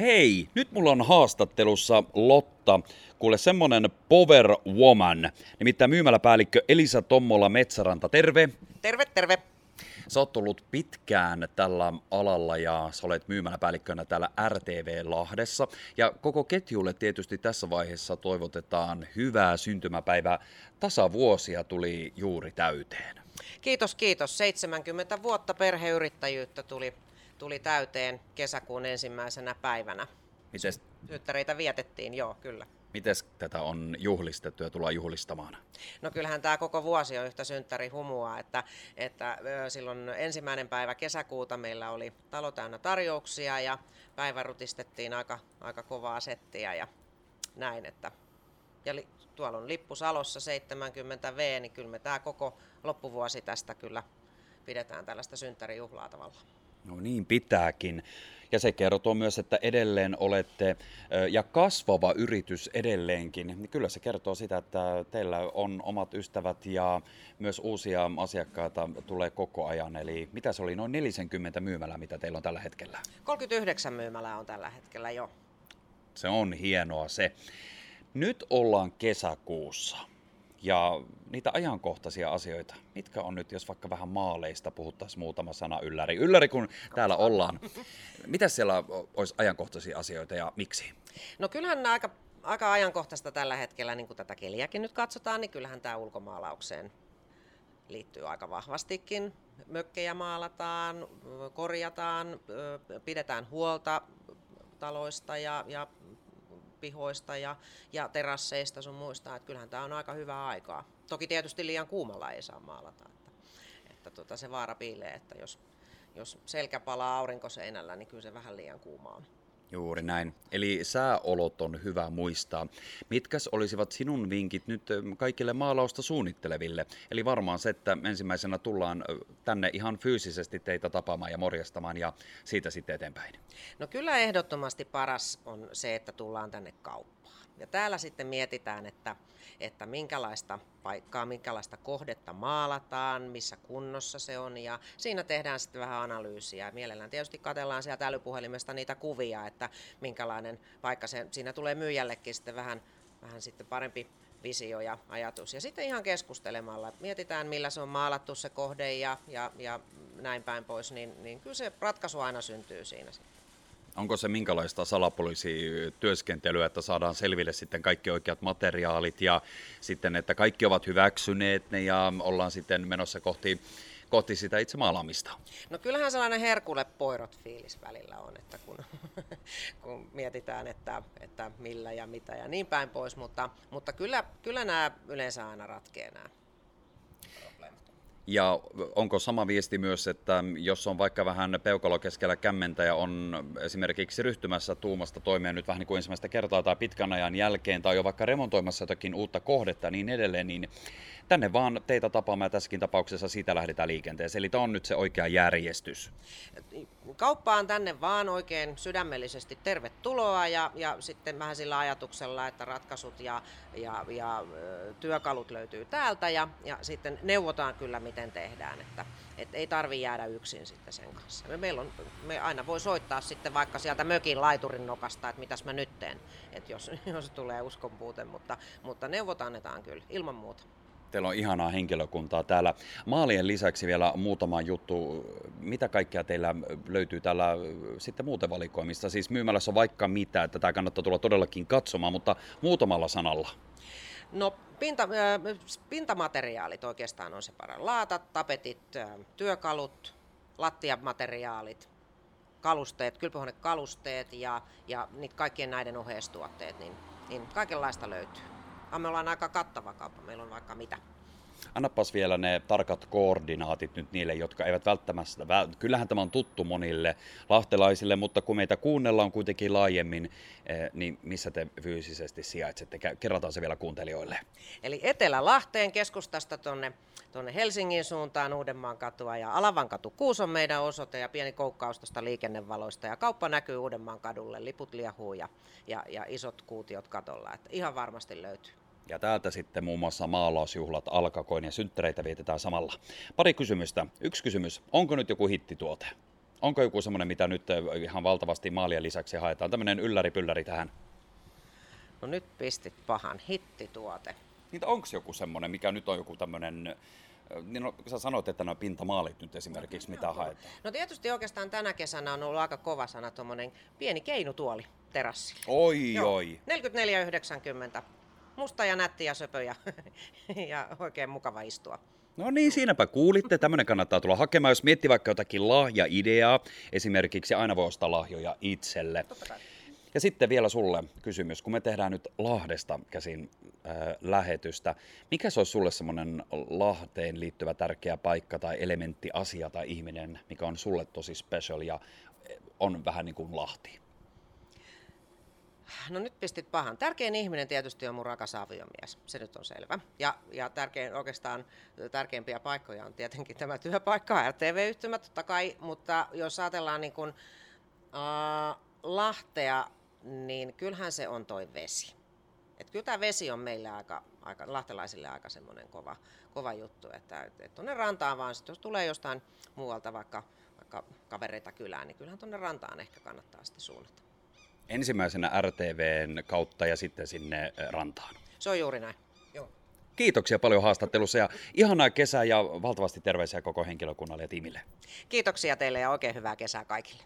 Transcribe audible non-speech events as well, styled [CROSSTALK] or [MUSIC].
Hei, nyt mulla on haastattelussa Lotta, kuule semmonen power woman, nimittäin myymäläpäällikkö Elisa Tommola Metsäranta, terve! Terve, terve! Sä oot ollut pitkään tällä alalla ja sä olet myymäläpäällikkönä täällä RTV Lahdessa. Ja koko ketjulle tietysti tässä vaiheessa toivotetaan hyvää syntymäpäivää. Tasavuosia tuli juuri täyteen. Kiitos, kiitos. 70 vuotta perheyrittäjyyttä tuli, tuli täyteen kesäkuun ensimmäisenä päivänä. Mites, Synttäreitä vietettiin, joo, kyllä. mites tätä on juhlistettu ja tullaan juhlistamaan? No kyllähän tämä koko vuosi on yhtä synttärihumua, että, että silloin ensimmäinen päivä kesäkuuta meillä oli talo täynnä tarjouksia ja päivä rutistettiin aika, aika kovaa settiä ja näin, että ja li, tuolla on lippu Salossa 70V, niin kyllä me tämä koko loppuvuosi tästä kyllä pidetään tällaista synttärijuhlaa tavallaan. No niin pitääkin. Ja se kertoo myös, että edelleen olette ja kasvava yritys edelleenkin. Niin kyllä se kertoo sitä, että teillä on omat ystävät ja myös uusia asiakkaita tulee koko ajan. Eli mitä se oli, noin 40 myymälää, mitä teillä on tällä hetkellä? 39 myymälää on tällä hetkellä jo. Se on hienoa se. Nyt ollaan kesäkuussa. Ja niitä ajankohtaisia asioita, mitkä on nyt, jos vaikka vähän maaleista puhuttaisiin muutama sana ylläri. Ylläri, kun täällä ollaan. Mitä siellä olisi ajankohtaisia asioita ja miksi? No kyllähän nämä aika, aika ajankohtaista tällä hetkellä, niin kuin tätä keliäkin nyt katsotaan, niin kyllähän tämä ulkomaalaukseen liittyy aika vahvastikin. Mökkejä maalataan, korjataan, pidetään huolta taloista ja, ja pihoista ja, ja terasseista sun muista, että kyllähän tämä on aika hyvää aikaa. Toki tietysti liian kuumalla ei saa maalata, että, että tota se vaara piilee, että jos, jos selkä palaa aurinkoseinällä, niin kyllä se vähän liian kuuma on. Juuri näin. Eli sääolot on hyvä muistaa. Mitkäs olisivat sinun vinkit nyt kaikille maalausta suunnitteleville? Eli varmaan se, että ensimmäisenä tullaan tänne ihan fyysisesti teitä tapaamaan ja morjastamaan ja siitä sitten eteenpäin. No kyllä ehdottomasti paras on se, että tullaan tänne kauppaan. Ja täällä sitten mietitään, että, että minkälaista paikkaa, minkälaista kohdetta maalataan, missä kunnossa se on. Ja siinä tehdään sitten vähän analyysiä. Mielellään tietysti katellaan sieltä älypuhelimesta niitä kuvia, että minkälainen paikka se, siinä tulee myyjällekin sitten vähän, vähän sitten parempi visio ja ajatus. Ja sitten ihan keskustelemalla, mietitään millä se on maalattu se kohde ja, ja, ja näin päin pois, niin, niin kyllä se ratkaisu aina syntyy siinä sitten. Onko se minkälaista salapoliisityöskentelyä, että saadaan selville sitten kaikki oikeat materiaalit ja sitten, että kaikki ovat hyväksyneet ne ja ollaan sitten menossa kohti, kohti sitä itse maalaamista? No kyllähän sellainen herkulle poirot fiilis välillä on, että kun, [LAUGHS] kun mietitään, että, että millä ja mitä ja niin päin pois, mutta, mutta kyllä, kyllä nämä yleensä aina ratkee nämä. Ja onko sama viesti myös, että jos on vaikka vähän peukalo keskellä kämmentä ja on esimerkiksi ryhtymässä tuumasta toimeen nyt vähän niin kuin ensimmäistä kertaa tai pitkän ajan jälkeen tai jo vaikka remontoimassa jotakin uutta kohdetta niin edelleen, niin tänne vaan teitä tapaamaan ja tässäkin tapauksessa siitä lähdetään liikenteeseen. Eli tämä on nyt se oikea järjestys. Kauppaan tänne vaan oikein sydämellisesti tervetuloa ja, ja sitten vähän sillä ajatuksella, että ratkaisut ja, ja, ja työkalut löytyy täältä ja, ja sitten neuvotaan kyllä miten tehdään, että et ei tarvi jäädä yksin sitten sen kanssa. Me, meillä on, me aina voi soittaa sitten vaikka sieltä mökin laiturin nokasta, että mitäs mä nyt teen, että jos, [LAUGHS] jos tulee uskonpuute, mutta, mutta neuvot annetaan kyllä ilman muuta. Teillä on ihanaa henkilökuntaa täällä. Maalien lisäksi vielä muutama juttu. Mitä kaikkea teillä löytyy täällä sitten muuten valikoimista? Siis myymälässä on vaikka mitä, että tämä kannattaa tulla todellakin katsomaan, mutta muutamalla sanalla. No pinta, pintamateriaalit oikeastaan on se paras. Laatat, tapetit, työkalut, lattiamateriaalit, kalusteet, kylpyhuonekalusteet ja, ja niitä kaikkien näiden oheistuotteet, niin, niin kaikenlaista löytyy. Ja me ollaan aika kattava kauppa, meillä on vaikka mitä. Annapas vielä ne tarkat koordinaatit nyt niille, jotka eivät välttämättä, väl- kyllähän tämä on tuttu monille lahtelaisille, mutta kun meitä kuunnellaan kuitenkin laajemmin, eh, niin missä te fyysisesti sijaitsette? Kerrataan se vielä kuuntelijoille. Eli Etelä-Lahteen keskustasta tuonne tonne Helsingin suuntaan Uudenmaan katua ja Alavan katu 6 on meidän osoite ja pieni koukkaus tuosta liikennevaloista ja kauppa näkyy Uudenmaan kadulle, liput liehuu ja, ja, ja isot kuutiot katolla, että ihan varmasti löytyy. Ja täältä sitten muun muassa maalausjuhlat alkakoin ja synttäreitä vietetään samalla. Pari kysymystä. Yksi kysymys. Onko nyt joku hittituote? Onko joku semmoinen, mitä nyt ihan valtavasti maalien lisäksi haetaan? Tämmöinen ylläri-pylläri tähän. No nyt pistit pahan hittituote. Niin onko joku semmoinen, mikä nyt on joku tämmöinen, niin no, sä sanoit, että nämä pintamaalit nyt esimerkiksi, mitä haetaan. No tietysti oikeastaan tänä kesänä on ollut aika kova sana tuommoinen pieni keinutuoli terassille. Oi, Joo, oi. 44,90. Musta ja nätti ja söpö ja, [LAUGHS] ja oikein mukava istua. No niin, siinäpä kuulitte. Tämmöinen kannattaa tulla hakemaan. Jos miettii vaikka jotakin lahja-ideaa, esimerkiksi aina voi ostaa lahjoja itselle. Ja sitten vielä sulle kysymys, kun me tehdään nyt Lahdesta käsin äh, lähetystä, mikä se olisi sulle semmoinen Lahteen liittyvä tärkeä paikka tai elementti, asia tai ihminen, mikä on sulle tosi special ja on vähän niin kuin Lahti? No nyt pistit pahan. Tärkein ihminen tietysti on mun rakas aviomies, se nyt on selvä. Ja, ja tärkein, oikeastaan tärkeimpiä paikkoja on tietenkin tämä työpaikka, RTV-yhtymä totta kai, mutta jos ajatellaan niin kuin, äh, Lahtea, niin kyllähän se on toi vesi. Et kyllä tämä vesi on meille aika, aika lahtelaisille aika semmoinen kova, kova juttu, että et tuonne rantaan vaan, sit jos tulee jostain muualta vaikka, vaikka kavereita kylään, niin kyllähän tuonne rantaan ehkä kannattaa sitten suunnata. Ensimmäisenä RTVn kautta ja sitten sinne rantaan. Se on juuri näin. Joo. Kiitoksia paljon haastattelussa ja ihanaa kesää ja valtavasti terveisiä koko henkilökunnalle ja tiimille. Kiitoksia teille ja oikein hyvää kesää kaikille.